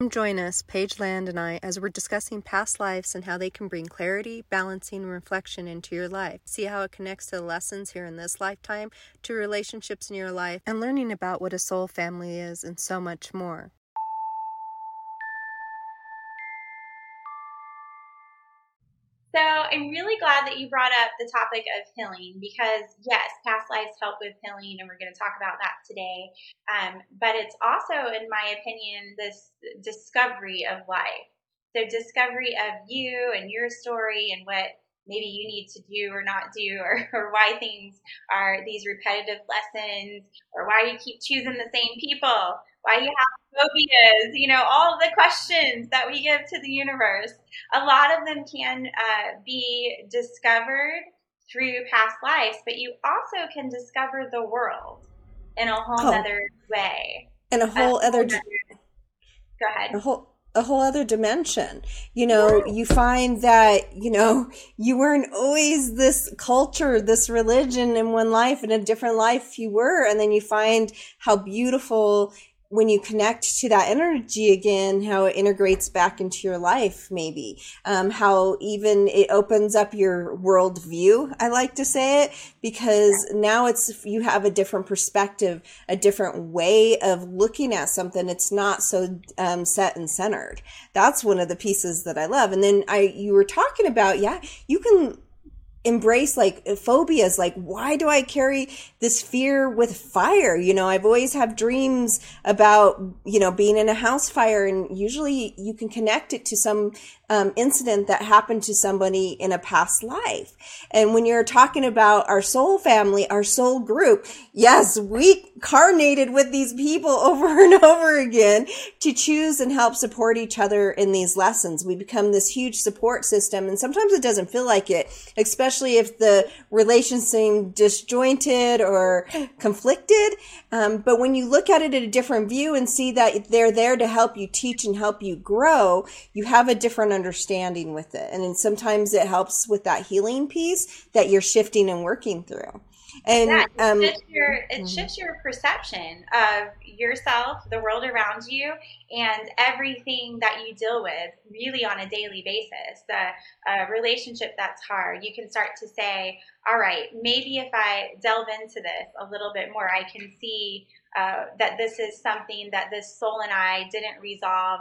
Come join us, Paige Land and I, as we're discussing past lives and how they can bring clarity, balancing, and reflection into your life. See how it connects to the lessons here in this lifetime, to relationships in your life, and learning about what a soul family is, and so much more. So I'm really glad that you brought up the topic of healing because yes, past lives help with healing, and we're going to talk about that today. Um, but it's also, in my opinion, this discovery of life. So discovery of you and your story and what maybe you need to do or not do, or, or why things are these repetitive lessons, or why you keep choosing the same people, why you have phobias, you know, all the questions that we give to the universe. A lot of them can uh, be discovered through past lives, but you also can discover the world in a whole oh. other way. In a whole, other. other go ahead. A whole a whole other dimension. You know, you find that, you know, you weren't always this culture, this religion in one life, in a different life you were. And then you find how beautiful when you connect to that energy again, how it integrates back into your life, maybe, um, how even it opens up your worldview. I like to say it because now it's, you have a different perspective, a different way of looking at something. It's not so, um, set and centered. That's one of the pieces that I love. And then I, you were talking about, yeah, you can embrace like phobias like why do i carry this fear with fire? You know i've always have dreams about you know being in a house fire and usually you can connect it to some um, incident that happened to somebody in a past life. And when you're talking about our soul family, our soul group, yes, we carnated with these people over and over again to choose and help support each other in these lessons. We become this huge support system. And sometimes it doesn't feel like it, especially if the relations seem disjointed or conflicted. Um, but when you look at it at a different view and see that they're there to help you teach and help you grow, you have a different understanding with it. And then sometimes it helps with that healing piece that you're shifting and working through. And yeah, it, um, shifts your, it mm-hmm. shifts your perception of yourself, the world around you, and everything that you deal with really on a daily basis. The uh, relationship that's hard, you can start to say, all right, maybe if I delve into this a little bit more, I can see uh, that this is something that this soul and I didn't resolve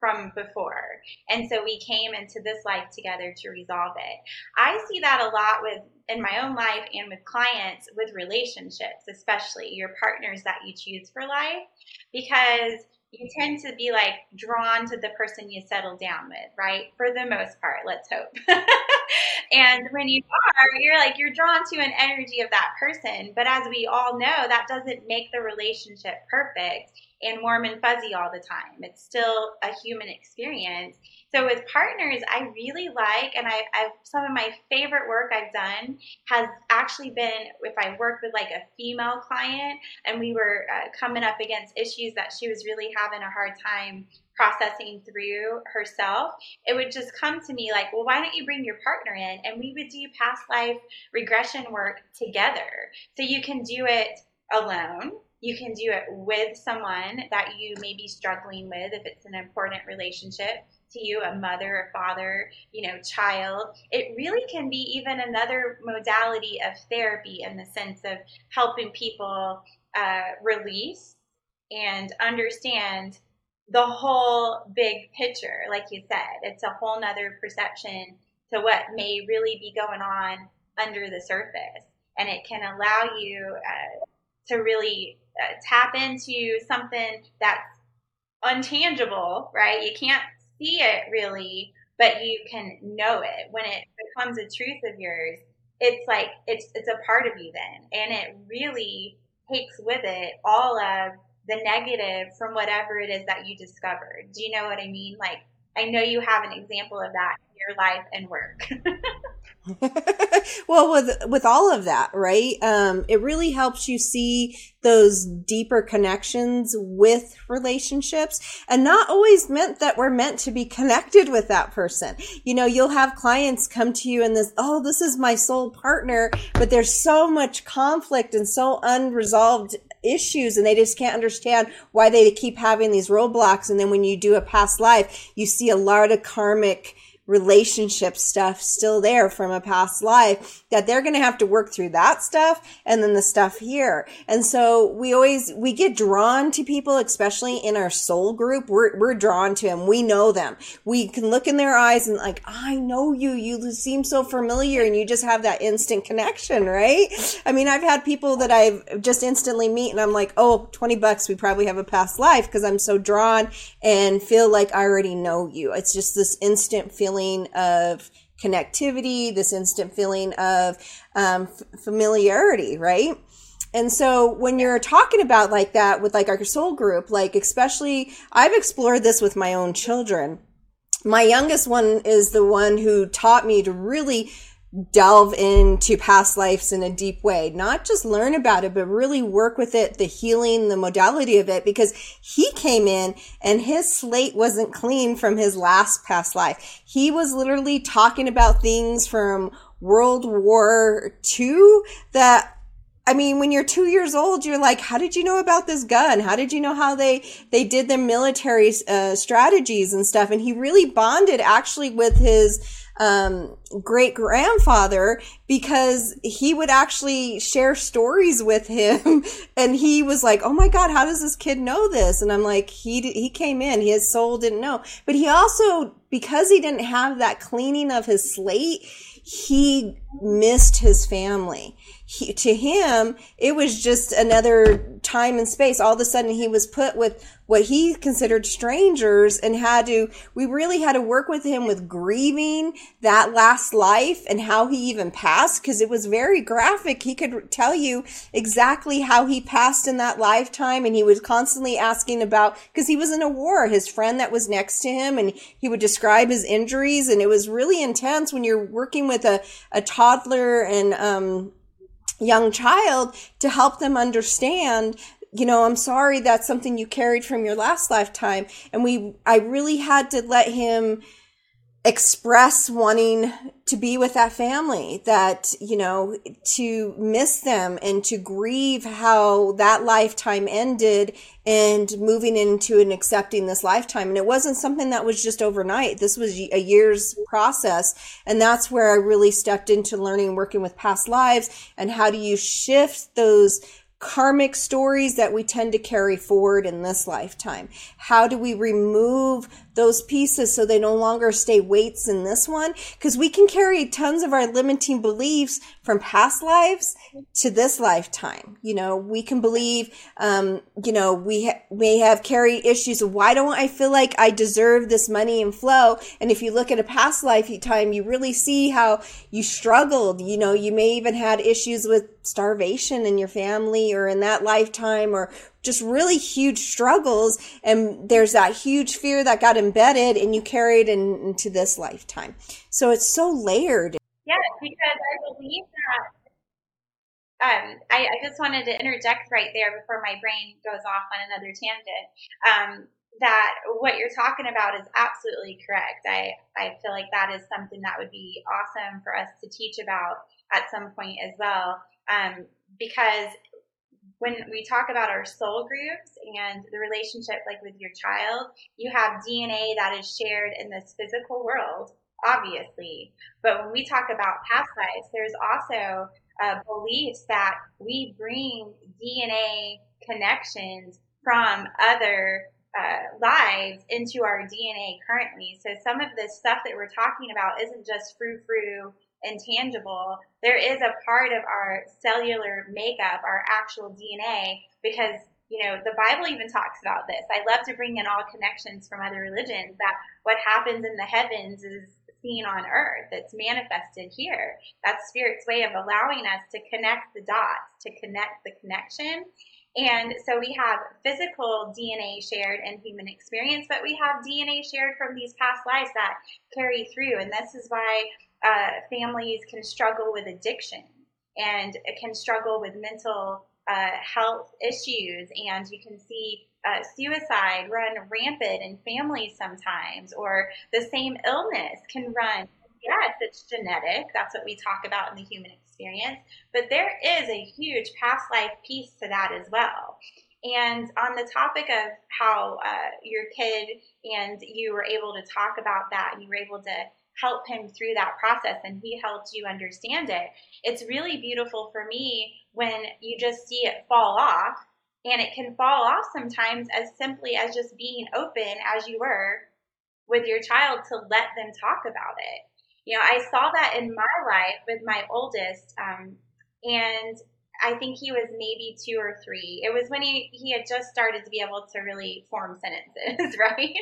from before. And so we came into this life together to resolve it. I see that a lot with in my own life and with clients with relationships, especially your partners that you choose for life, because you tend to be like drawn to the person you settle down with, right? For the most part, let's hope. and when you are, you're like, you're drawn to an energy of that person. But as we all know, that doesn't make the relationship perfect and warm and fuzzy all the time. It's still a human experience. So with partners, I really like, and I, have some of my favorite work I've done has actually been if I worked with like a female client and we were uh, coming up against issues that she was really having a hard time processing through herself, it would just come to me like, well, why don't you bring your partner in and we would do past life regression work together. So you can do it alone you can do it with someone that you may be struggling with if it's an important relationship to you, a mother, a father, you know, child. It really can be even another modality of therapy in the sense of helping people uh, release and understand the whole big picture. Like you said, it's a whole nother perception to what may really be going on under the surface. And it can allow you uh, to really tap into something that's untangible, right? You can't see it really, but you can know it. When it becomes a truth of yours, it's like it's it's a part of you then, and it really takes with it all of the negative from whatever it is that you discovered. Do you know what I mean? Like I know you have an example of that your life and work. well, with with all of that, right? Um, it really helps you see those deeper connections with relationships, and not always meant that we're meant to be connected with that person. You know, you'll have clients come to you and this, oh, this is my soul partner, but there's so much conflict and so unresolved issues and they just can't understand why they keep having these roadblocks. And then when you do a past life, you see a lot of karmic relationship stuff still there from a past life that they're going to have to work through that stuff and then the stuff here. And so we always, we get drawn to people, especially in our soul group. We're, we're drawn to them. We know them. We can look in their eyes and like, I know you. You seem so familiar and you just have that instant connection, right? I mean, I've had people that I've just instantly meet and I'm like, oh, 20 bucks. We probably have a past life because I'm so drawn and feel like I already know you. It's just this instant feeling feeling of connectivity, this instant feeling of um, familiarity, right? And so when you're talking about like that with like our soul group, like especially I've explored this with my own children. My youngest one is the one who taught me to really delve into past lives in a deep way, not just learn about it, but really work with it, the healing, the modality of it, because he came in and his slate wasn't clean from his last past life. He was literally talking about things from World War II that I mean, when you're two years old, you're like, how did you know about this gun? How did you know how they, they did their military uh, strategies and stuff? And he really bonded actually with his, um, great grandfather because he would actually share stories with him. and he was like, Oh my God, how does this kid know this? And I'm like, he, he came in, his soul didn't know, but he also, because he didn't have that cleaning of his slate, he missed his family he, to him, it was just another time and space. All of a sudden, he was put with what he considered strangers and had to, we really had to work with him with grieving that last life and how he even passed because it was very graphic. He could tell you exactly how he passed in that lifetime. And he was constantly asking about, because he was in a war, his friend that was next to him, and he would describe his injuries. And it was really intense when you're working with a, a toddler and, um, young child to help them understand you know i'm sorry that's something you carried from your last lifetime. And we i really had to let him express wanting to be with that family that you know to miss them and to grieve how that lifetime ended and moving into and accepting this lifetime. And it wasn't something that was just overnight. This was a year's process. And that's where i really stepped into learning working with past lives and how do you shift those karmic stories that we tend to carry forward in this lifetime? How do we remove those pieces so they no longer stay weights in this one? Because we can carry tons of our limiting beliefs from past lives to this lifetime. You know, we can believe, um, you know, we ha- may have carried issues of why don't I feel like I deserve this money and flow? And if you look at a past lifetime, you really see how you struggled. You know, you may even had issues with starvation in your family or in that lifetime or just really huge struggles and there's that huge fear that got embedded and you carry it in, into this lifetime so it's so layered Yeah, because i believe that um, I, I, just wanted to interject right there before my brain goes off on another tangent. Um, that what you're talking about is absolutely correct. I, I feel like that is something that would be awesome for us to teach about at some point as well um, because when we talk about our soul groups and the relationship like with your child, you have DNA that is shared in this physical world, obviously. But when we talk about past lives, there's also uh, beliefs that we bring DNA connections from other uh, lives into our DNA currently. So some of this stuff that we're talking about isn't just frou frou intangible, there is a part of our cellular makeup, our actual DNA, because you know, the Bible even talks about this. I love to bring in all connections from other religions that what happens in the heavens is seen on earth. It's manifested here. That's Spirit's way of allowing us to connect the dots, to connect the connection. And so we have physical DNA shared in human experience, but we have DNA shared from these past lives that carry through. And this is why uh, families can struggle with addiction and can struggle with mental uh, health issues, and you can see uh, suicide run rampant in families sometimes, or the same illness can run. Yes, it's genetic. That's what we talk about in the human experience but there is a huge past life piece to that as well. And on the topic of how uh, your kid and you were able to talk about that, you were able to help him through that process and he helped you understand it. It's really beautiful for me when you just see it fall off. And it can fall off sometimes as simply as just being open as you were with your child to let them talk about it. You know, I saw that in my life with my oldest, um, and I think he was maybe two or three. It was when he, he had just started to be able to really form sentences, right?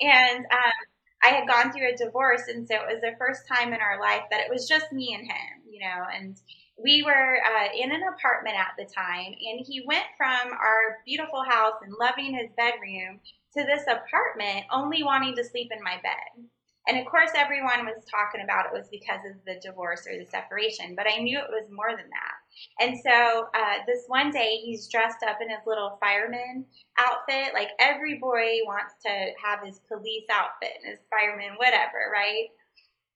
and um, I had gone through a divorce, and so it was the first time in our life that it was just me and him, you know, and we were uh, in an apartment at the time, and he went from our beautiful house and loving his bedroom to this apartment only wanting to sleep in my bed. And of course, everyone was talking about it was because of the divorce or the separation, but I knew it was more than that. And so uh, this one day, he's dressed up in his little fireman outfit. Like every boy wants to have his police outfit and his fireman, whatever, right?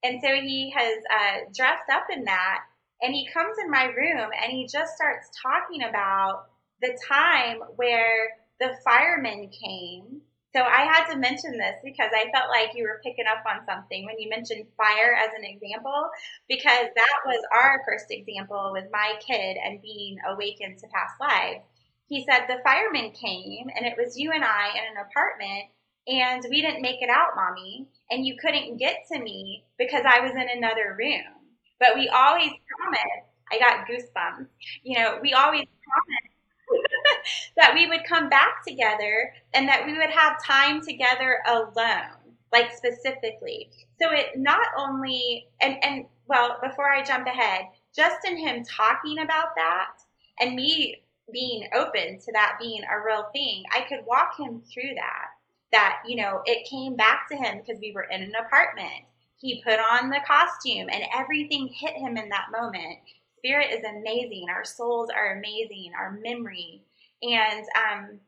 And so he has uh, dressed up in that, and he comes in my room and he just starts talking about the time where the firemen came so I had to mention this because I felt like you were picking up on something when you mentioned fire as an example, because that was our first example with my kid and being awakened to past lives. He said the firemen came and it was you and I in an apartment and we didn't make it out, mommy, and you couldn't get to me because I was in another room. But we always promised, I got goosebumps, you know, we always promised that we would come back together and that we would have time together alone, like specifically. So it not only, and, and well, before I jump ahead, just in him talking about that and me being open to that being a real thing, I could walk him through that. That, you know, it came back to him because we were in an apartment. He put on the costume and everything hit him in that moment. Spirit is amazing. Our souls are amazing. Our memory and um,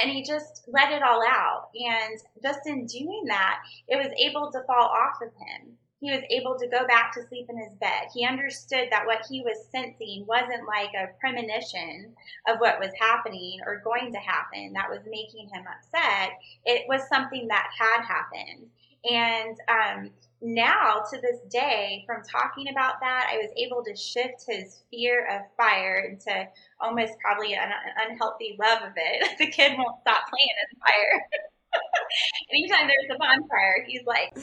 and he just let it all out. And just in doing that, it was able to fall off of him. He was able to go back to sleep in his bed. He understood that what he was sensing wasn't like a premonition of what was happening or going to happen that was making him upset. It was something that had happened. And um, now to this day, from talking about that, I was able to shift his fear of fire into almost probably an, an unhealthy love of it. the kid won't stop playing in fire. Anytime there's a bonfire, he's like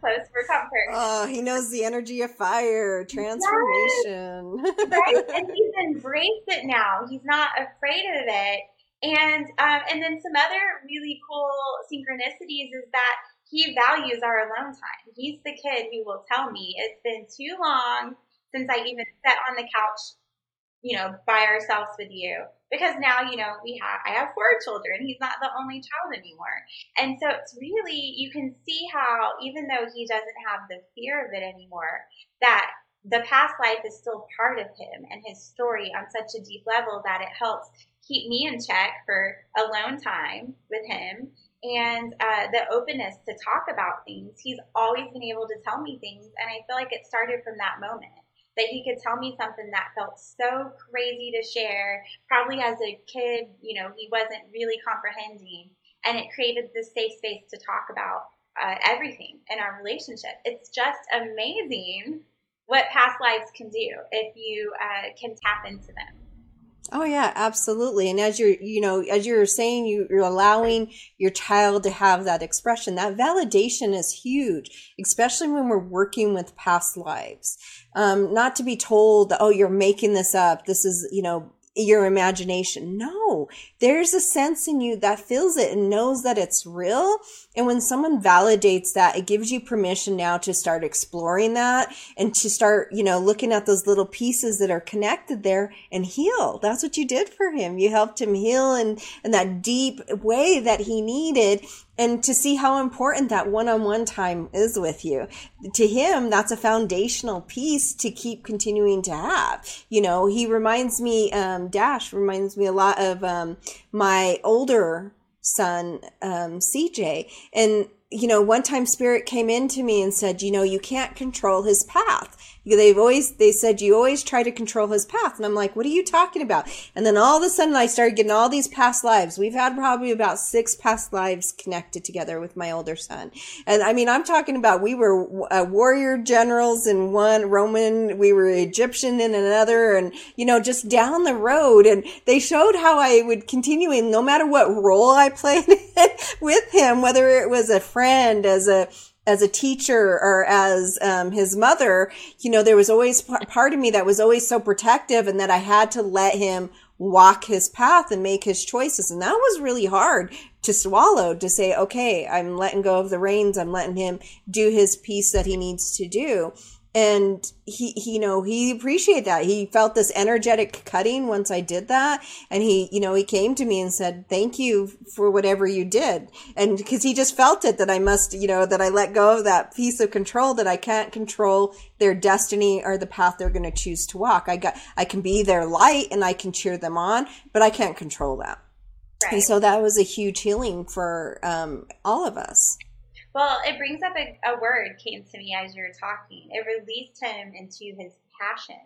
close for comfort. Oh, he knows the energy of fire, transformation. Yes. right, and he's embraced it now. He's not afraid of it. And um, and then some other really cool synchronicities is that he values our alone time. He's the kid who will tell me it's been too long since I even sat on the couch, you know, by ourselves with you. Because now, you know, we have I have four children. He's not the only child anymore. And so it's really you can see how even though he doesn't have the fear of it anymore, that the past life is still part of him and his story on such a deep level that it helps keep me in check for alone time with him and uh, the openness to talk about things. He's always been able to tell me things, and I feel like it started from that moment that he could tell me something that felt so crazy to share. Probably as a kid, you know, he wasn't really comprehending, and it created this safe space to talk about uh, everything in our relationship. It's just amazing what past lives can do if you uh, can tap into them. Oh yeah, absolutely. And as you're, you know, as you're saying, you, you're allowing your child to have that expression. That validation is huge, especially when we're working with past lives. Um, not to be told, oh, you're making this up. This is, you know, your imagination. No, there's a sense in you that feels it and knows that it's real. And when someone validates that, it gives you permission now to start exploring that and to start, you know, looking at those little pieces that are connected there and heal. That's what you did for him. You helped him heal in, in that deep way that he needed and to see how important that one-on-one time is with you to him that's a foundational piece to keep continuing to have you know he reminds me um, dash reminds me a lot of um, my older son um, cj and you know, one time spirit came in to me and said, you know, you can't control his path. They've always, they said, you always try to control his path. And I'm like, what are you talking about? And then all of a sudden I started getting all these past lives. We've had probably about six past lives connected together with my older son. And I mean, I'm talking about we were uh, warrior generals in one Roman, we were Egyptian in another, and, you know, just down the road. And they showed how I would continue in no matter what role I played with him, whether it was a friend, as a, as a teacher or as um, his mother, you know, there was always part of me that was always so protective and that I had to let him walk his path and make his choices. And that was really hard to swallow to say, okay, I'm letting go of the reins. I'm letting him do his piece that he needs to do and he, he, you know he appreciated that. He felt this energetic cutting once i did that. And he you know he came to me and said thank you for whatever you did. And because he just felt it that i must you know that i let go of that piece of control that i can't control their destiny or the path they're going to choose to walk. I got i can be their light and i can cheer them on but i can't control that. Right. and so that was a huge healing for um, all of us well, it brings up a, a word came to me as you were talking. It released him into his passion.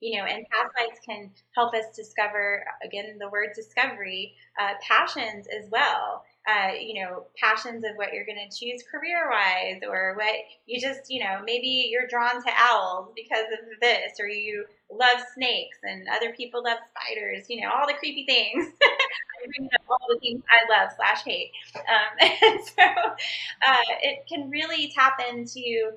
You know, and past lives can help us discover, again, the word discovery, uh, passions as well uh, you know, passions of what you're going to choose career wise, or what you just, you know, maybe you're drawn to owls because of this, or you love snakes and other people love spiders, you know, all the creepy things. I bring up all the things I love slash hate. Um, and so uh, it can really tap into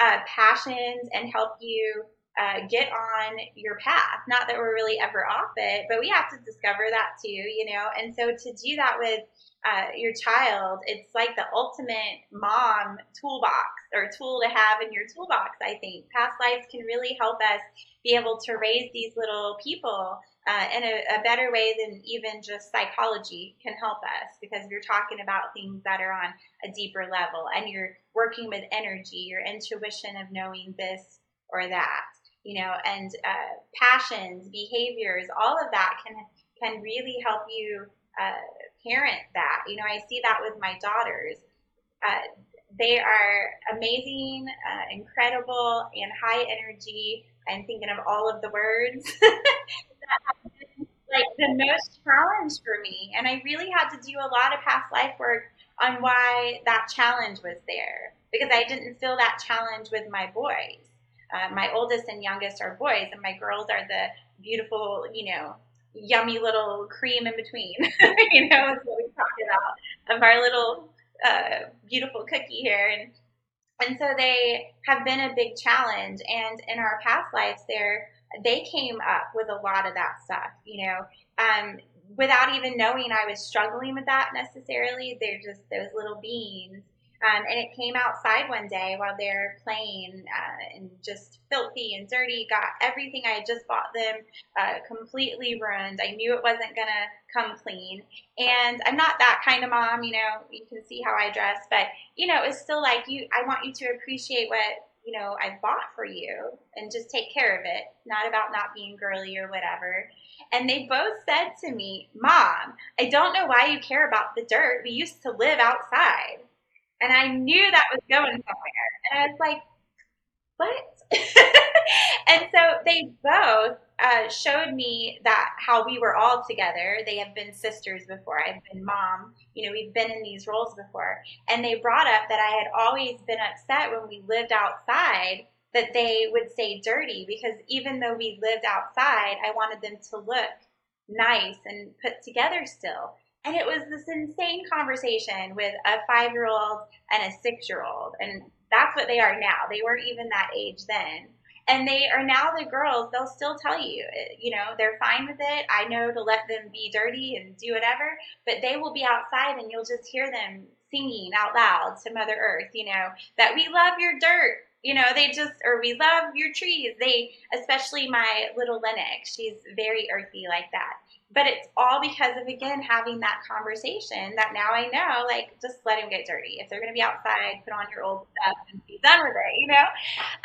uh, passions and help you uh, get on your path. Not that we're really ever off it, but we have to discover that too, you know. And so to do that with uh, your child, it's like the ultimate mom toolbox or tool to have in your toolbox. I think past lives can really help us be able to raise these little people uh, in a, a, better way than even just psychology can help us because you're talking about things that are on a deeper level and you're working with energy, your intuition of knowing this or that, you know, and uh, passions, behaviors, all of that can can really help you. Uh, parent that. You know, I see that with my daughters. Uh, they are amazing, uh, incredible, and high energy. I'm thinking of all of the words that been like the most challenge for me. And I really had to do a lot of past life work on why that challenge was there because I didn't feel that challenge with my boys. Uh, my oldest and youngest are boys, and my girls are the beautiful, you know, yummy little cream in between. you know, is what we talk about of our little uh, beautiful cookie here. And and so they have been a big challenge. And in our past lives, there they came up with a lot of that stuff. You know, um, without even knowing I was struggling with that necessarily. They're just those little beans. um, and it came outside one day while they're playing uh, and just filthy and dirty. Got everything I had just bought them uh, completely ruined. I knew it wasn't going to come clean. And I'm not that kind of mom, you know, you can see how I dress, but, you know, it's still like you, I want you to appreciate what, you know, I bought for you and just take care of it. Not about not being girly or whatever. And they both said to me, Mom, I don't know why you care about the dirt. We used to live outside. And I knew that was going somewhere. And I was like? And so they both uh, showed me that how we were all together. They have been sisters before. I've been mom. You know, we've been in these roles before. And they brought up that I had always been upset when we lived outside that they would say dirty because even though we lived outside, I wanted them to look nice and put together still. And it was this insane conversation with a five year old and a six year old. And that's what they are now. They weren't even that age then. And they are now the girls, they'll still tell you, eh, you know, they're fine with it. I know to let them be dirty and do whatever, but they will be outside and you'll just hear them singing out loud to Mother Earth, you know, that we love your dirt. You know, they just, or we love your trees. They, especially my little Lennox, she's very earthy like that but it's all because of again having that conversation that now I know like just let him get dirty. If they're going to be outside put on your old stuff and be done with it you know?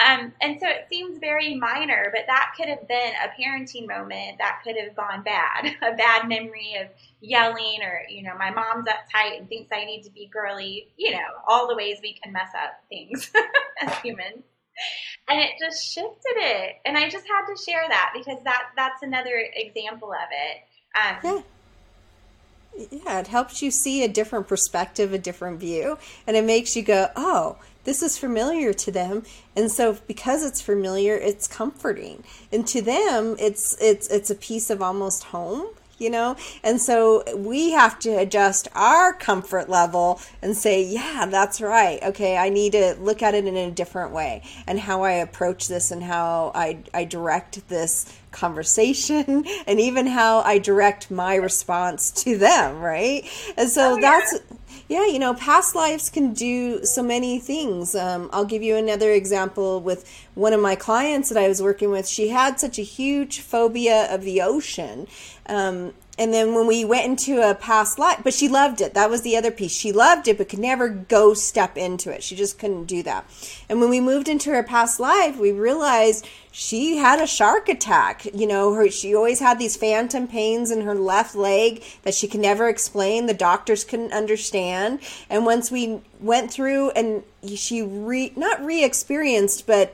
Um, and so it seems very minor but that could have been a parenting moment that could have gone bad a bad memory of yelling or you know my mom's uptight and thinks I need to be girly you know all the ways we can mess up things as humans. And it just shifted it. And i just had to share that because that that's another example of it um, yeah. Yeah, it helps you see a different perspective, a different view, and it makes you go, "Oh, this is familiar to them." And so because it's familiar, it's comforting. And to them, it's it's it's a piece of almost home you know? And so we have to adjust our comfort level and say, yeah, that's right. Okay, I need to look at it in a different way and how I approach this and how I, I direct this conversation and even how I direct my response to them, right? And so oh, that's. Yeah you know, past lives can do so many things. Um, I'll give you another example with one of my clients that I was working with. She had such a huge phobia of the ocean. Um, and then when we went into a past life, but she loved it. That was the other piece. She loved it, but could never go step into it. She just couldn't do that. And when we moved into her past life, we realized she had a shark attack. You know, her she always had these phantom pains in her left leg that she could never explain. The doctors couldn't understand. And once we went through and she re not re-experienced, but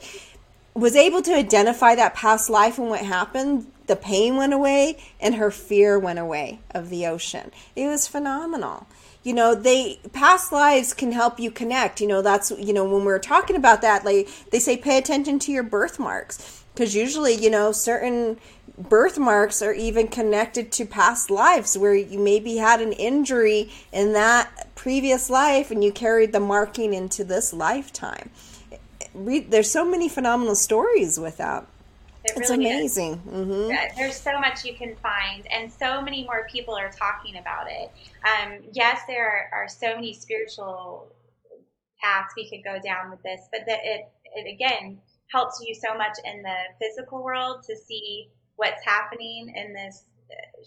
was able to identify that past life and what happened, the pain went away and her fear went away of the ocean. It was phenomenal. You know, they past lives can help you connect. You know, that's you know when we're talking about that, like they say, pay attention to your birthmarks because usually, you know, certain birthmarks are even connected to past lives where you maybe had an injury in that previous life and you carried the marking into this lifetime. There's so many phenomenal stories with that. It it's really amazing. Mm-hmm. Yeah, there's so much you can find, and so many more people are talking about it. Um, yes, there are, are, so many spiritual paths we could go down with this, but that it, it again helps you so much in the physical world to see what's happening in this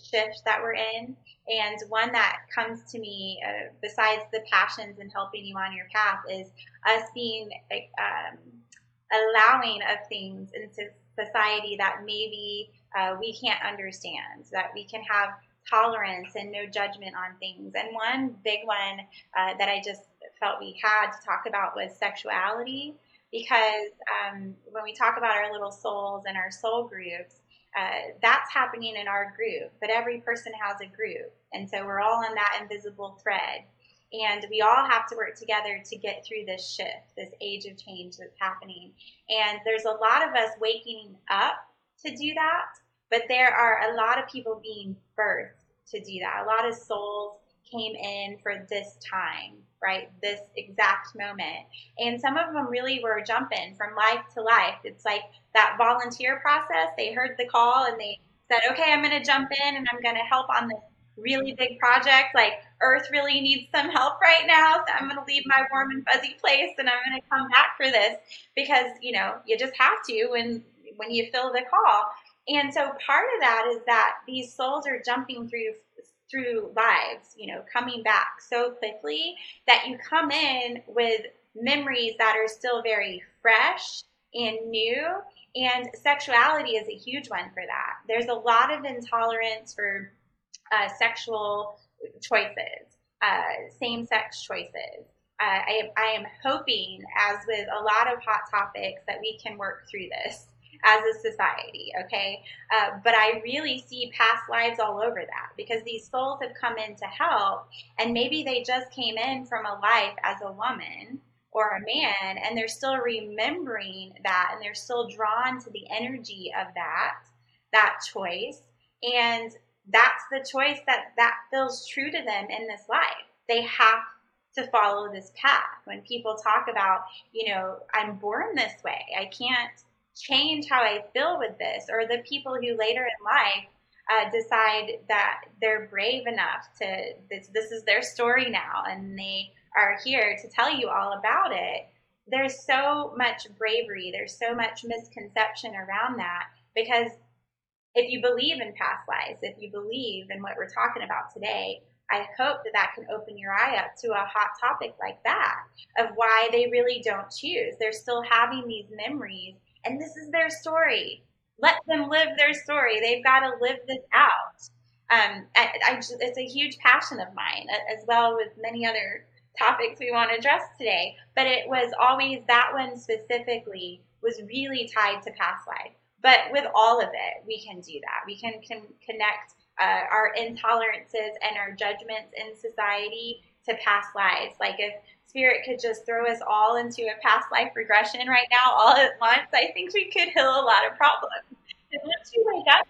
shift that we're in. And one that comes to me, uh, besides the passions and helping you on your path, is us being um, allowing of things into society that maybe uh, we can't understand, that we can have tolerance and no judgment on things. And one big one uh, that I just felt we had to talk about was sexuality, because um, when we talk about our little souls and our soul groups, uh, that's happening in our group, but every person has a group. And so we're all on that invisible thread. And we all have to work together to get through this shift, this age of change that's happening. And there's a lot of us waking up to do that, but there are a lot of people being birthed to do that. A lot of souls came in for this time, right? This exact moment. And some of them really were jumping from life to life. It's like that volunteer process. They heard the call and they said, okay, I'm going to jump in and I'm going to help on this really big project. Like Earth really needs some help right now. So I'm going to leave my warm and fuzzy place and I'm going to come back for this because, you know, you just have to when, when you feel the call. And so part of that is that these souls are jumping through through lives, you know, coming back so quickly that you come in with memories that are still very fresh and new. And sexuality is a huge one for that. There's a lot of intolerance for uh, sexual choices, uh, same sex choices. Uh, I, I am hoping, as with a lot of hot topics, that we can work through this as a society, okay? Uh, but I really see past lives all over that because these souls have come in to help, and maybe they just came in from a life as a woman or a man, and they're still remembering that, and they're still drawn to the energy of that that choice, and that's the choice that that feels true to them in this life. They have to follow this path. When people talk about, you know, I'm born this way, I can't change how I feel with this, or the people who later in life uh, decide that they're brave enough to this this is their story now, and they are here to tell you all about it. There's so much bravery. There's so much misconception around that because if you believe in past lives, if you believe in what we're talking about today, I hope that that can open your eye up to a hot topic like that of why they really don't choose. They're still having these memories, and this is their story. Let them live their story. They've got to live this out. Um, I, I just, it's a huge passion of mine, as well with many other topics we want to address today. But it was always that one specifically was really tied to past life. But with all of it, we can do that. We can, can connect uh, our intolerances and our judgments in society to past lives. Like if spirit could just throw us all into a past life regression right now, all at once, I think we could heal a lot of problems. And once you wake up,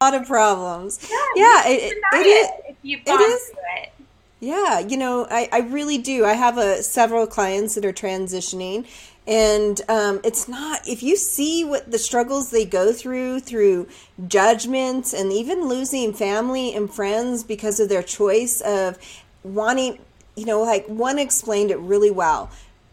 a lot of problems. Yeah, yeah it, it, it is. If you've gone it is. it. Yeah, you know, I, I really do. I have a several clients that are transitioning, and um, it's not if you see what the struggles they go through through judgments and even losing family and friends because of their choice of wanting you know like one explained it really well.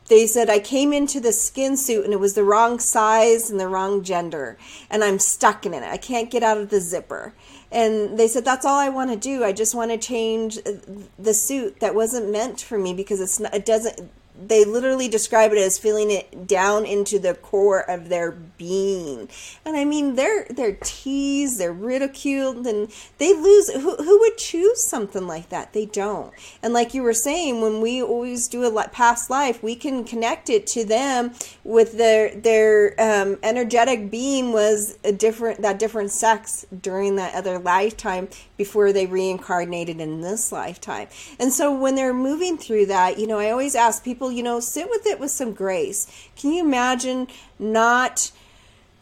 They said i came into the skin suit and it was the wrong size and the wrong gender and i'm stuck in it. I can't get out of the zipper. And they said that's all i want to do. I just want to change uh, the suit that wasn't meant for me because it's not it doesn't they literally describe it as feeling it down into the core of their being. And I mean, they're they're teased, they're ridiculed, and they lose. Who, who would choose something like that? They don't. And like you were saying, when we always do a past life, we can connect it to them with their their um, energetic being was a different that different sex during that other lifetime before they reincarnated in this lifetime. And so when they're moving through that, you know, I always ask people, you know, sit with it with some grace. Can you imagine not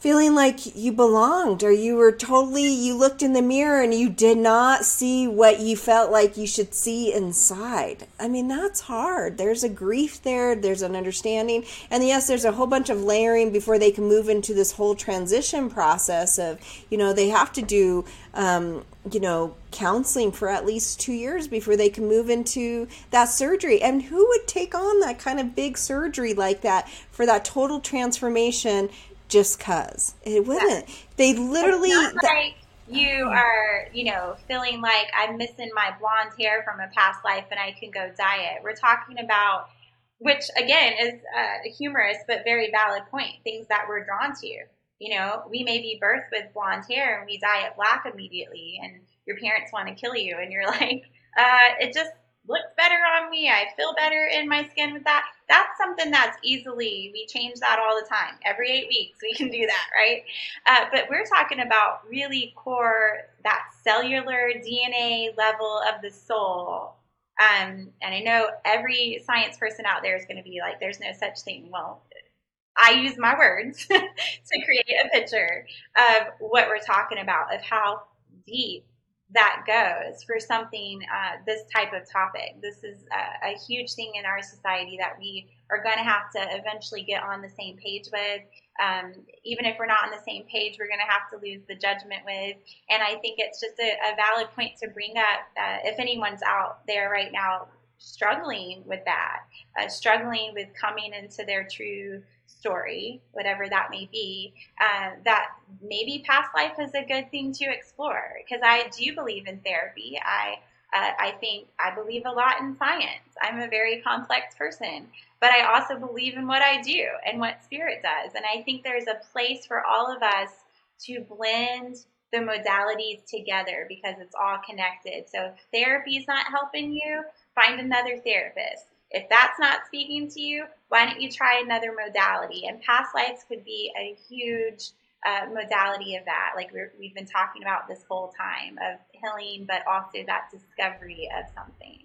feeling like you belonged or you were totally you looked in the mirror and you did not see what you felt like you should see inside. I mean that's hard. There's a grief there there's an understanding and yes there's a whole bunch of layering before they can move into this whole transition process of you know they have to do um, you know counseling for at least two years before they can move into that surgery. And who would take on that kind of big surgery like that for that total transformation just cuz. It wouldn't. Yeah. They literally. It's like you are, you know, feeling like I'm missing my blonde hair from a past life and I can go dye it. We're talking about, which again is a humorous but very valid point, things that we're drawn to. You know, we may be birthed with blonde hair and we dye it black immediately, and your parents want to kill you, and you're like, uh, it just looks better on me. I feel better in my skin with that. That's something that's easily, we change that all the time. Every eight weeks, we can do that, right? Uh, but we're talking about really core, that cellular DNA level of the soul. Um, and I know every science person out there is going to be like, there's no such thing. Well, I use my words to create a picture of what we're talking about, of how deep that goes for something uh, this type of topic. This is a, a, huge thing in our society that we are going to have to eventually get on the same page with. Um, even if we're not on the same page, we're going to have to lose the judgment with. And I think it's just a, a valid point to bring up uh, if anyone's out there right now struggling with that, uh, struggling with coming into their true story, whatever that may be, uh, that maybe past life is a good thing to explore. Because I do believe in therapy. I uh, I think I believe a lot in science. I'm a very complex person, but I also believe in what I do and what spirit does. And I think there's a place for all of us to blend the modalities together because it's all connected. So if therapy is not helping you, find another therapist. If that's not speaking to you, why don't you try another modality? And past lives could be a huge uh, modality of that, like we have been talking about this whole time of healing, but also that discovery of something.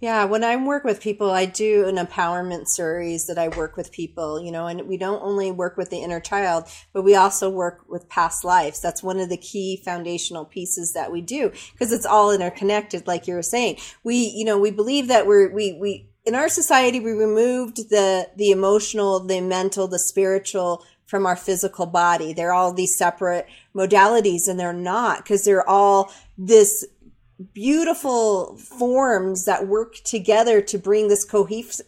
Yeah, when I work with people, I do an empowerment series that I work with people, you know, and we don't only work with the inner child, but we also work with past lives. That's one of the key foundational pieces that we do because it's all interconnected, like you were saying. We, you know, we believe that we're, we, we, in our society, we removed the, the emotional, the mental, the spiritual from our physical body. They're all these separate modalities and they're not because they're all this beautiful forms that work together to bring this cohesiveness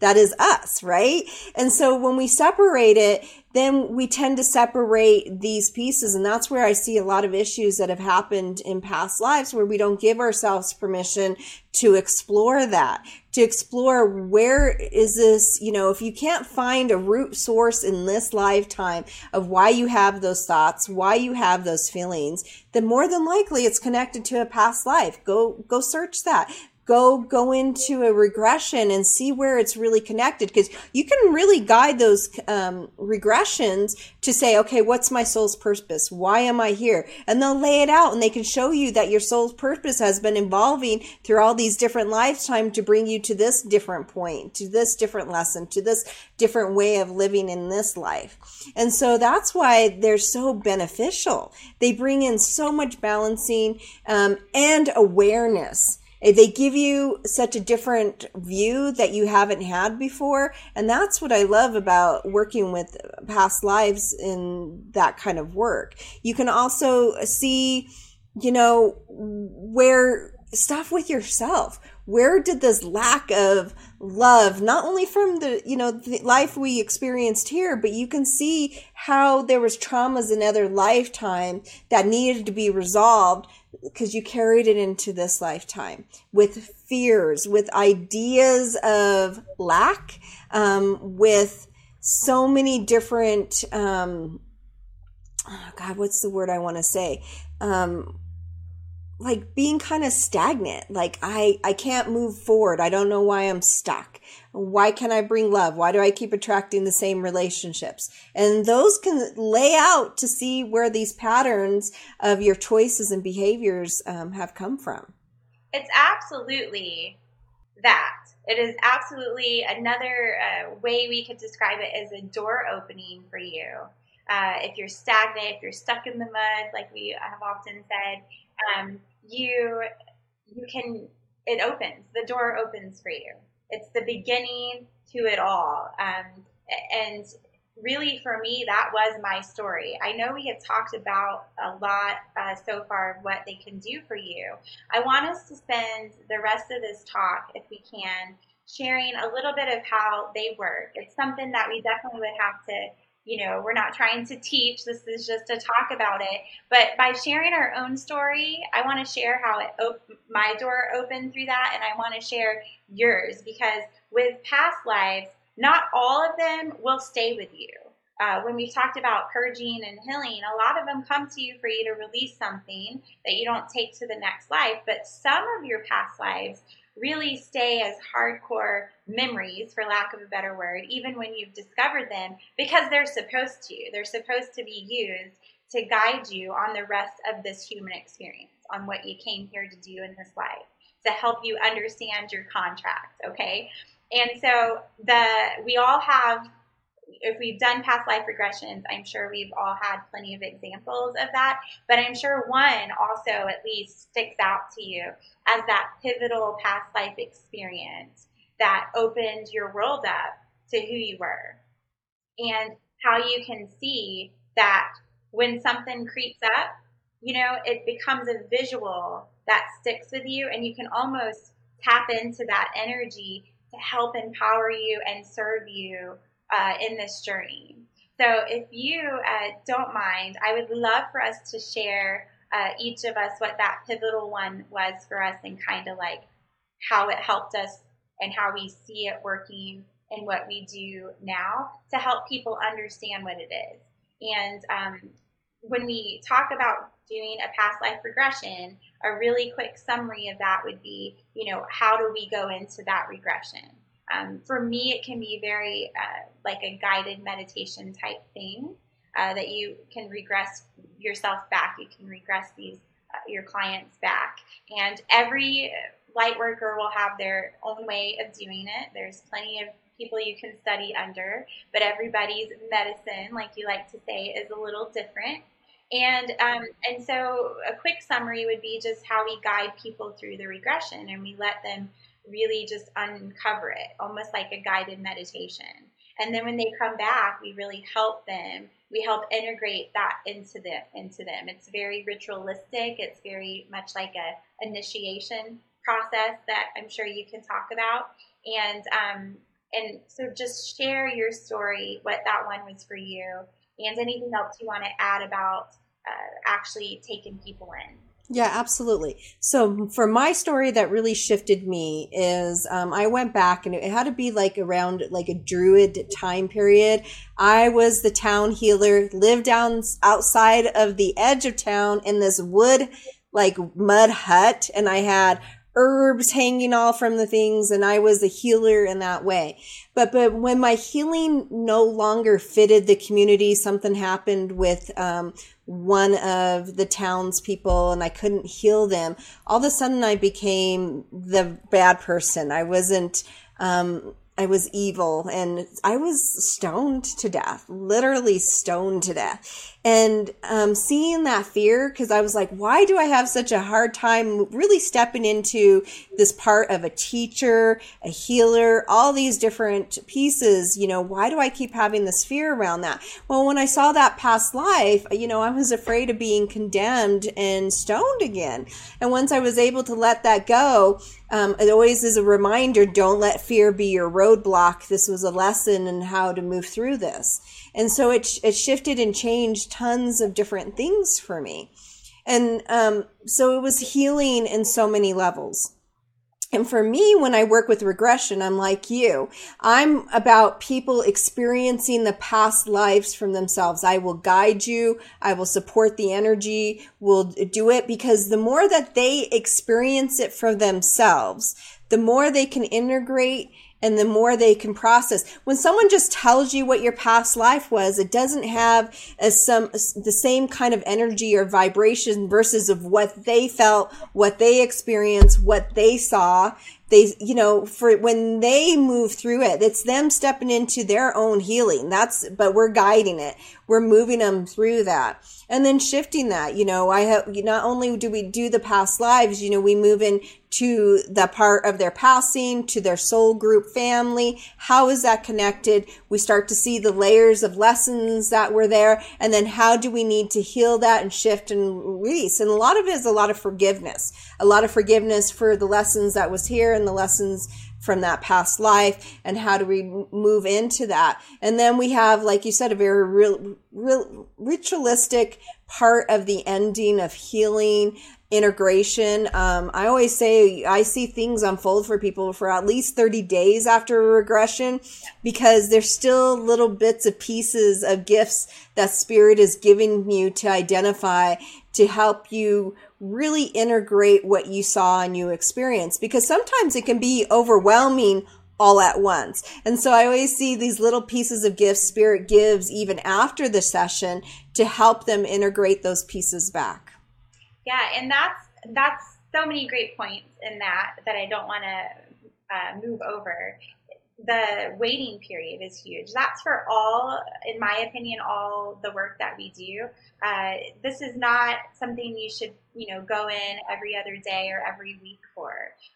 that is us, right? And so when we separate it, then we tend to separate these pieces. And that's where I see a lot of issues that have happened in past lives where we don't give ourselves permission to explore that, to explore where is this, you know, if you can't find a root source in this lifetime of why you have those thoughts, why you have those feelings, then more than likely it's connected to a past life. Go, go search that go go into a regression and see where it's really connected because you can really guide those um, regressions to say okay what's my soul's purpose? Why am i here? And they'll lay it out and they can show you that your soul's purpose has been evolving through all these different lifetimes to bring you to this different point to this different lesson to this different way of living in this life. And so that's why they're so beneficial. They bring in so much balancing um, and awareness Eh, they give you such a different view that you haven't had before. And that's what I love about working with past lives in that kind of work. You can also see, you know, where stuff with yourself. Where did this lack of love, not only from the, you know, the life we experienced here, but you can see how there was traumas in other lifetime that needed to be resolved because you carried it into this lifetime with fears, with ideas of lack, um, with so many different, um, oh God, what's the word I want to say? Um, like being kind of stagnant. Like i i can't move forward. I don't know why i'm stuck. Why can i bring love? Why do i keep attracting the same relationships? And those can lay out to see where these patterns of your choices and behaviors um, have come from. It's absolutely that. It is absolutely another uh, way we could describe it as a door opening for you. Uh, if you're stagnant if you're stuck in the mud like we have often said um, you you can it opens the door opens for you. It's the beginning to it all, um, and really for me that was my story. I know we have talked about a lot uh, so far of what they can do for you. I want us to spend the rest of this talk, if we can, sharing a little bit of how they work. It's something that we definitely would have to you know, we're not trying to teach. This is just to talk about it. But by sharing our own story, I want to share how it op- my door opened through that, and I want to share yours because with past lives, not all of them will stay with you. Uh, when we've talked about purging and healing, a lot of them come to you for you to release something that you don't take to the next life. But some of your past lives really stay as hardcore memories, for lack of a better word, even when you've discovered them, because they're supposed to. They're supposed to be used to guide you on the rest of this human experience, on what you came here to do in this life, to help you understand your contract, okay? And so the we all have if we've done past life regressions, I'm sure we've all had plenty of examples of that. But I'm sure one also at least sticks out to you as that pivotal past life experience that opened your world up to who you were. And how you can see that when something creeps up, you know, it becomes a visual that sticks with you and you can almost tap into that energy to help empower you and serve you uh, in this journey. So, if you uh, don't mind, I would love for us to share uh, each of us what that pivotal one was for us and kind of like how it helped us and how we see it working and what we do now to help people understand what it is. And um, when we talk about doing a past life regression, a really quick summary of that would be, you know, how do we go into that regression? Um, for me, it can be very uh, like a guided meditation type thing uh, that you can regress yourself back. You can regress these uh, your clients back, and every light worker will have their own way of doing it. There's plenty of people you can study under, but everybody's medicine, like you like to say, is a little different. And um, and so a quick summary would be just how we guide people through the regression, and we let them really just uncover it, almost like a guided meditation. And then when they come back, we really help them. We help integrate that into them. Into them. It's very ritualistic. It's very much like a initiation process that I'm sure you can talk about. And um, And so just share your story, what that one was for you, and anything else you want to add about uh, actually taking people in. Yeah, absolutely. So for my story that really shifted me is um, I went back and it had to be like around like a druid time period. I was the town healer, lived down outside of the edge of town in this wood like mud hut and I had herbs hanging all from the things and I was a healer in that way. But but when my healing no longer fitted the community, something happened with um, one of the townspeople and I couldn't heal them. All of a sudden I became the bad person. I wasn't um, I was evil and I was stoned to death, literally stoned to death. And um, seeing that fear, because I was like, why do I have such a hard time really stepping into this part of a teacher, a healer, all these different pieces? You know, why do I keep having this fear around that? Well, when I saw that past life, you know, I was afraid of being condemned and stoned again. And once I was able to let that go, um, it always is a reminder don't let fear be your roadblock. This was a lesson in how to move through this. And so it, it shifted and changed tons of different things for me. And um, so it was healing in so many levels. And for me, when I work with regression, I'm like you. I'm about people experiencing the past lives from themselves. I will guide you. I will support the energy. We'll do it because the more that they experience it for themselves, the more they can integrate and the more they can process. When someone just tells you what your past life was, it doesn't have as some the same kind of energy or vibration versus of what they felt, what they experienced, what they saw. They, you know, for when they move through it, it's them stepping into their own healing. That's, but we're guiding it. We're moving them through that and then shifting that you know i have not only do we do the past lives you know we move in to the part of their passing to their soul group family. How is that connected? We start to see the layers of lessons that were there. And then how do we need to heal that and shift and release? And a lot of it is a lot of forgiveness. A lot of forgiveness for the lessons that was here and the lessons from that past life. And how do we move into that? And then we have like you said a very real, real ritualistic part of the ending of healing integration um, i always say i see things unfold for people for at least 30 days after a regression because there's still little bits of pieces of gifts that spirit is giving you to identify to help you really integrate what you saw and you experienced because sometimes it can be overwhelming all at once. And so I always see these little pieces of gifts spirit gives even after the session to help them integrate those pieces back. Yeah, and that's that's so many great points in that that I don't want to uh, move over the waiting period is huge. That's for all, in my opinion, all the work that we do. Uh, this is not something you should, you know, go in every other day or every week for.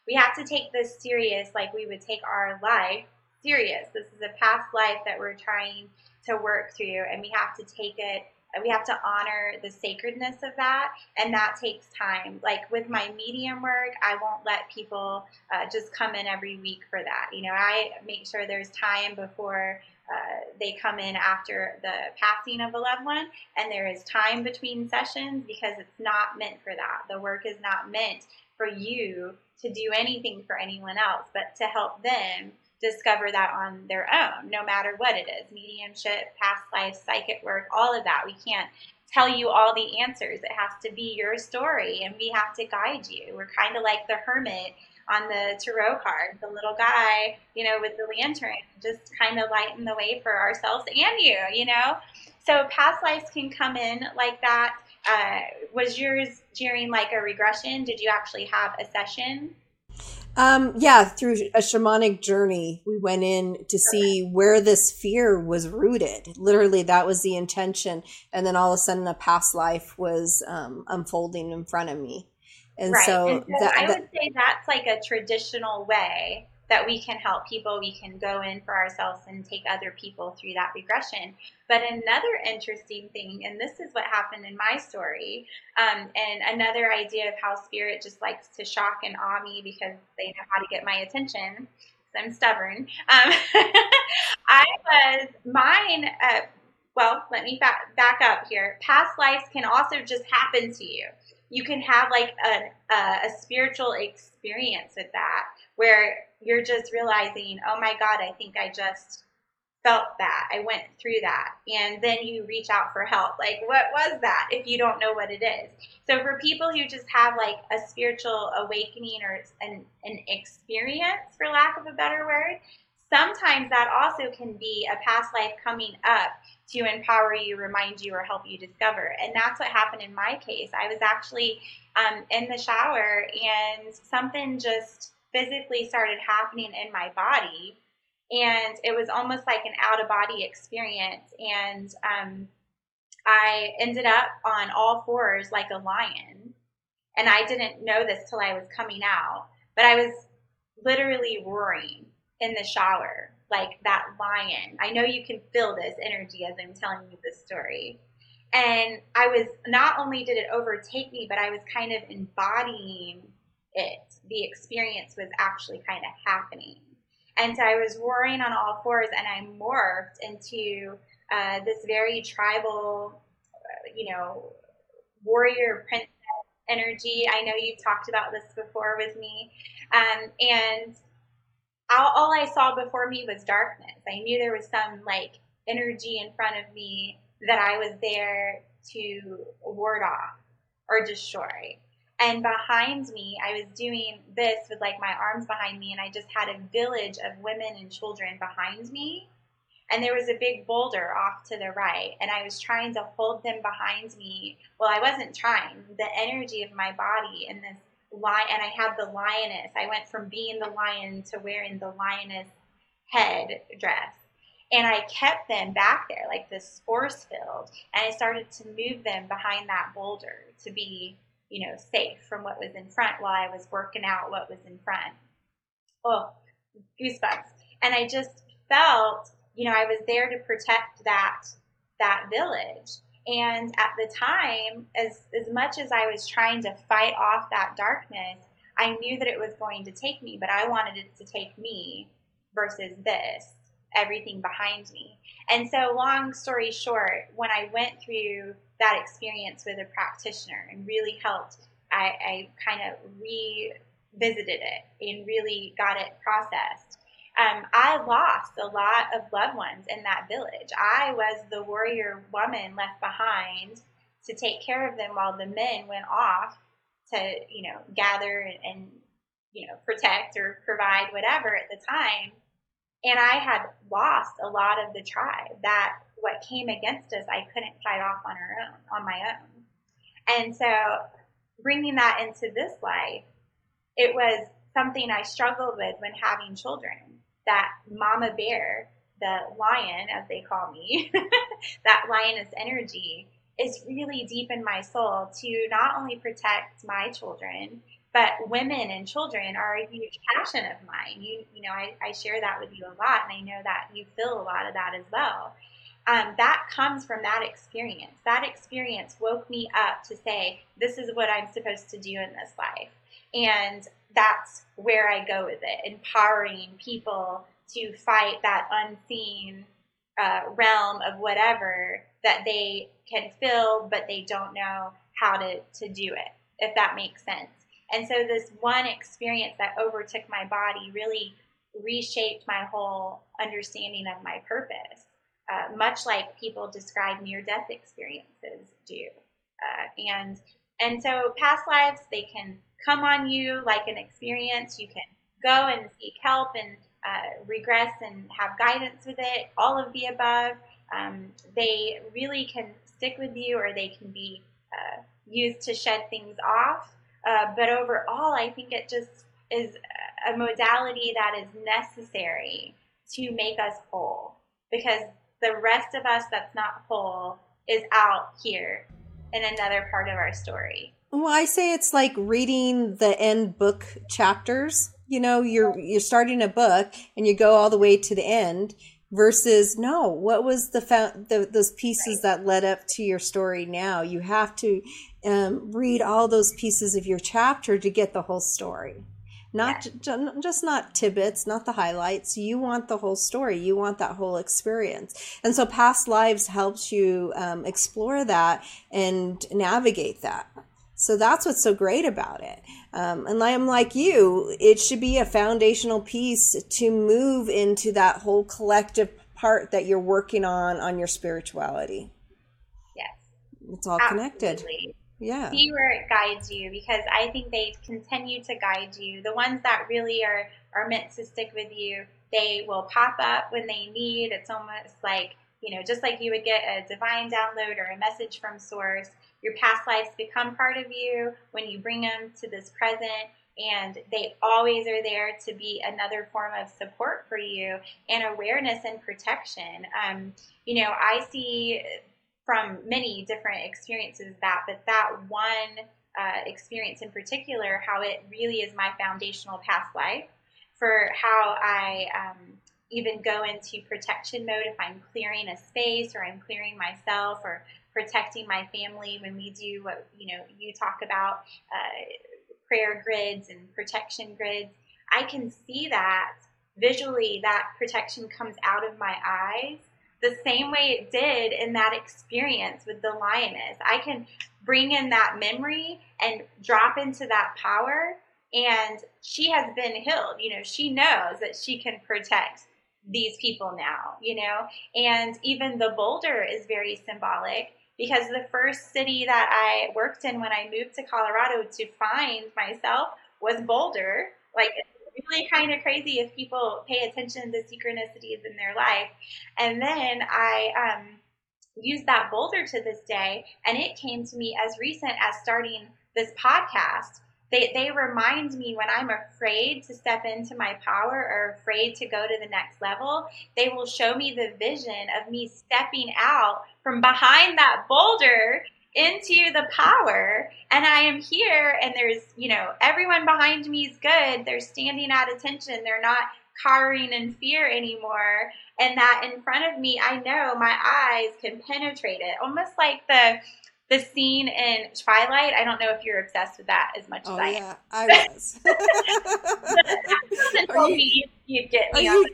We have to take this serious, like we would take our life serious. This is a past life that we're trying to work through, and we have to take it we have to honor the sacredness of that. And that takes time. Like with my medium work i won't let people uh, just come in every week for that. You know i make sure there's time before uh, they come in after the passing of a loved one. And there is time between sessions because it's not meant for that. The work is not meant for you to do anything for anyone else but to help them discover that on their own, no matter what it is mediumship, past life, psychic work, all of that. We can't tell you all the answers. It has to be your story, and we have to guide you. We're kind of like the hermit on the tarot card, the little guy, you know, with the lantern, just kind of lighting the way for ourselves and you, you know? So past lives can come in like that. Uh, was yours during like a regression? Did you actually have a session? Um, yeah, through a shamanic journey, we went in to see where this fear was rooted. Literally, that was the intention. And then all of a sudden, a past life was um, unfolding in front of me. And right. so, and so that, I would say that's like a traditional way that we can help people. We can go in for ourselves and take other people through that regression. But another interesting thing, and this is what happened in my story, um, and another idea of how spirit just likes to shock and awe me because they know how to get my attention. I'm stubborn. Um, I was mine. Uh, well, let me back, back up here. Past lives can also just happen to you. You can have like a, a, a spiritual experience with that where you're just realizing, oh my God, I think I just felt that. I went through that. And then you reach out for help. Like, what was that if you don't know what it is? So, for people who just have like a spiritual awakening or an, an experience, for lack of a better word, sometimes that also can be a past life coming up to empower you, remind you, or help you discover. And that's what happened in my case. I was actually um, in the shower and something just physically started happening in my body and it was almost like an out of body experience. And um, I ended up on all fours like a lion. And I didn't know this till I was coming out, but I was literally roaring in the shower like that lion. I know you can feel this energy as I'm telling you this story. And I was not only did it overtake me, but I was kind of embodying it. The experience was actually kind of happening. And so I was roaring on all fours and I morphed into uh, this very tribal, uh, you know, warrior princess energy. I know you've talked about this before with me. Um, and all, all I saw before me was darkness. I knew there was some like energy in front of me that I was there to ward off or destroy. And behind me, I was doing this with like my arms behind me, and I just had a village of women and children behind me. And there was a big boulder off to the right, and I was trying to hold them behind me. Well, I wasn't trying. The energy of my body and this lion, and I had the lioness. I went from being the lion to wearing the lioness head dress. And I kept them back there like this force field, and I started to move them behind that boulder to be you know, safe from what was in front while I was working out what was in front. Oh, goosebumps. And I just felt, you know, I was there to protect that that village. And at the time, as as much as I was trying to fight off that darkness, I knew that it was going to take me, but I wanted it to take me versus this, everything behind me. And so, long story short, when I went through that experience with a practitioner and really helped. I, I kind of revisited it and really got it processed. Um, I lost a lot of loved ones in that village. I was the warrior woman left behind to take care of them while the men went off to, you know, gather and, and you know, protect or provide whatever at the time. And I had lost a lot of the tribe that what came against us, I couldn't fight off on our own, on my own. And so bringing that into this life, it was something I struggled with when having children. That mama bear, the lion, as they call me, that lioness energy is really deep in my soul to not only protect my children, but women and children are a huge passion of mine. You, you know, I, I share that with you a lot, and I know that you feel a lot of that as well um, that comes from that experience. That experience woke me up to say, this is what I'm supposed to do in this life. And that's where I go with it, empowering people to fight that unseen uh, realm of whatever that they can feel, but they don't know how to, to do it, if that makes sense. And so, this one experience that overtook my body really reshaped my whole understanding of my purpose uh, much like people describe near death experiences do. Uh, and and so past lives they can come on you like an experience. You can go and seek help and uh, regress and have guidance with it. All of the above. Um, they really can stick with you, or they can be uh, used to shed things off. Uh, but overall, I think it just is a modality that is necessary to make us whole because the rest of us that's not whole is out here in another part of our story. Well, I say it's like reading the end book chapters. You know, you're you're starting a book and you go all the way to the end versus no, what was the, the those pieces right. that led up to your story now? You have to um, read all those pieces of your chapter to get the whole story. Not j- just not tidbits, not the highlights. You want the whole story. You want that whole experience. And so past lives helps you um, explore that and navigate that. So that's what's so great about it. Um, and I'm like you, it should be a foundational piece to move into that whole collective part that you're working on on your spirituality. Yes. It's all Absolutely. connected. Yeah. See where it guides you because I think they continue to guide you. The ones that really are, are meant to stick with you, they will pop up when they need. It's almost like, you know, just like you would get a divine download or a message from source, your past lives become part of you when you bring them to this present and they always are there to be another form of support for you and awareness and protection. Um, you know, I see from many different experiences that, but that one uh, experience in particular, how it really is my foundational past life for how I um, even go into protection mode if I'm clearing a space or I'm clearing myself or protecting my family when we do what you know you talk about uh, prayer grids and protection grids. I can see that visually that protection comes out of my eyes the same way it did in that experience with the lioness i can bring in that memory and drop into that power and she has been healed you know she knows that she can protect these people now, you know? And even the boulder is very symbolic because the first city that I worked in when I moved to Colorado to find myself was Boulder. Like, really kind of crazy if people pay attention to synchronicities in their life. And then I um, used that Boulder to this day, and it came to me as recent as starting this podcast they, they remind me when I'm afraid to step into my power or afraid to go to the next level, they will show me the vision of me stepping out from behind that boulder into the power and I am here and there's, you know, everyone behind me is good. They're standing at attention. They're not cowering in fear anymore. And that in front of me, I know my eyes can penetrate it. Almost like the the scene in Twilight. I don't know if you're obsessed with that as much oh, as I yeah, am. I was. are you, you are you,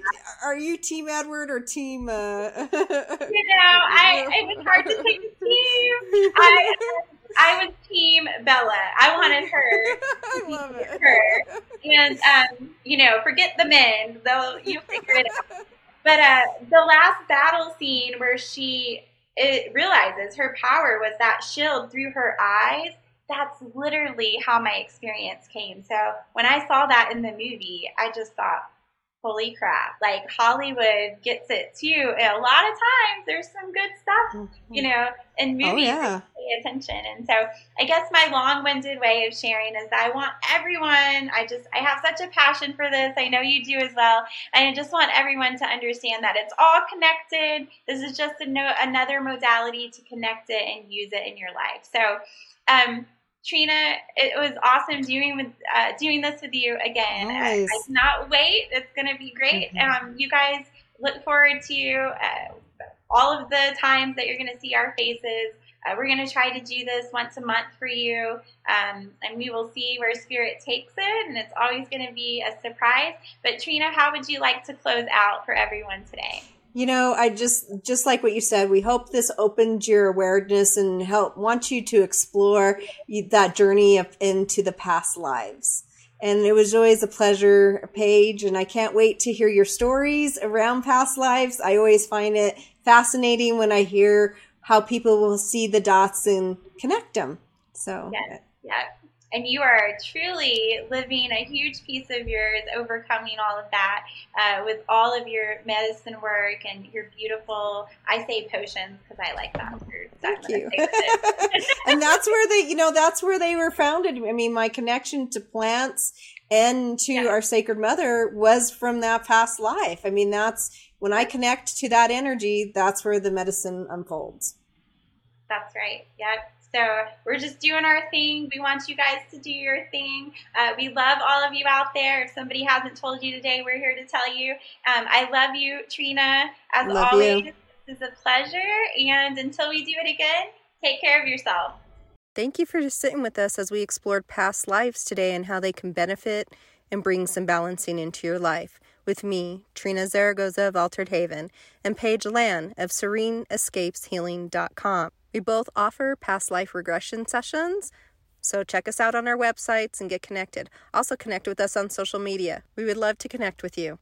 are you team Edward or team? Uh... you know, I it was hard to pick a team. I I was team Bella. I wanted her. I love it. Her and um, you know, forget the men. They'll you figure it out. But uh, the last battle scene where she it realizes her power was that shield through her eyes. That's literally how my experience came. So when I saw that in the movie, I just thought, holy crap, like Hollywood gets it too. And a lot of times there's some good stuff, you mm-hmm. know, in oh, movies oh, yeah. pay attention. And so I guess my long-winded way of sharing is I want everyone, I just, I have such a passion for this. I know you do as well. And I just want everyone to understand that it's all connected. This is just a no, another modality to connect it and use it in your life. So, um, Trina, it was awesome doing with uh, doing this with you again. Nice. I, I, cannot wait. It's going to be great. Mm-hmm. Um, you guys look forward to uh, all of the times that you're going to see our faces. Uh, we're going to try to do this once a month for you, um, and we will see where spirit takes it. And it's always going to be a surprise. But Trina, how would you like to close out for everyone today? You know, I just just like what you said. We hope this opened your awareness and help want you to explore that journey of, into the past lives. And it was always a pleasure, Paige, and I can't wait to hear your stories around past lives. I always find it fascinating when I hear how people will see the dots and connect them. So, yeah, yeah and you are truly living a huge piece of yours, overcoming all of that uh, with all of your medicine work and your beautiful, I say potions because I like that word. Thank you. and that's where they, you know, that's where they were founded. I mean, my connection to plants and to yeah. our sacred mother was from that past life. I mean, that's when I connect to that energy, that's where the medicine unfolds. That's right. Yep. So we're just doing our thing. We want you guys to do your thing. Uh, we love all of you out there. If somebody hasn't told you today, we're here to tell you. Um, I love you, Trina. As love always, you. this is a pleasure. And until we do it again, take care of yourself. Thank you for just sitting with us as we explored past lives today and how they can benefit and bring some balancing into your life with me, Trina Zaragoza of Altered Haven, and Paige Lan of SereneEscapesHealing.com. We both offer past life regression sessions, so check us out on our websites and get connected. Also, connect with us on social media. We would love to connect with you.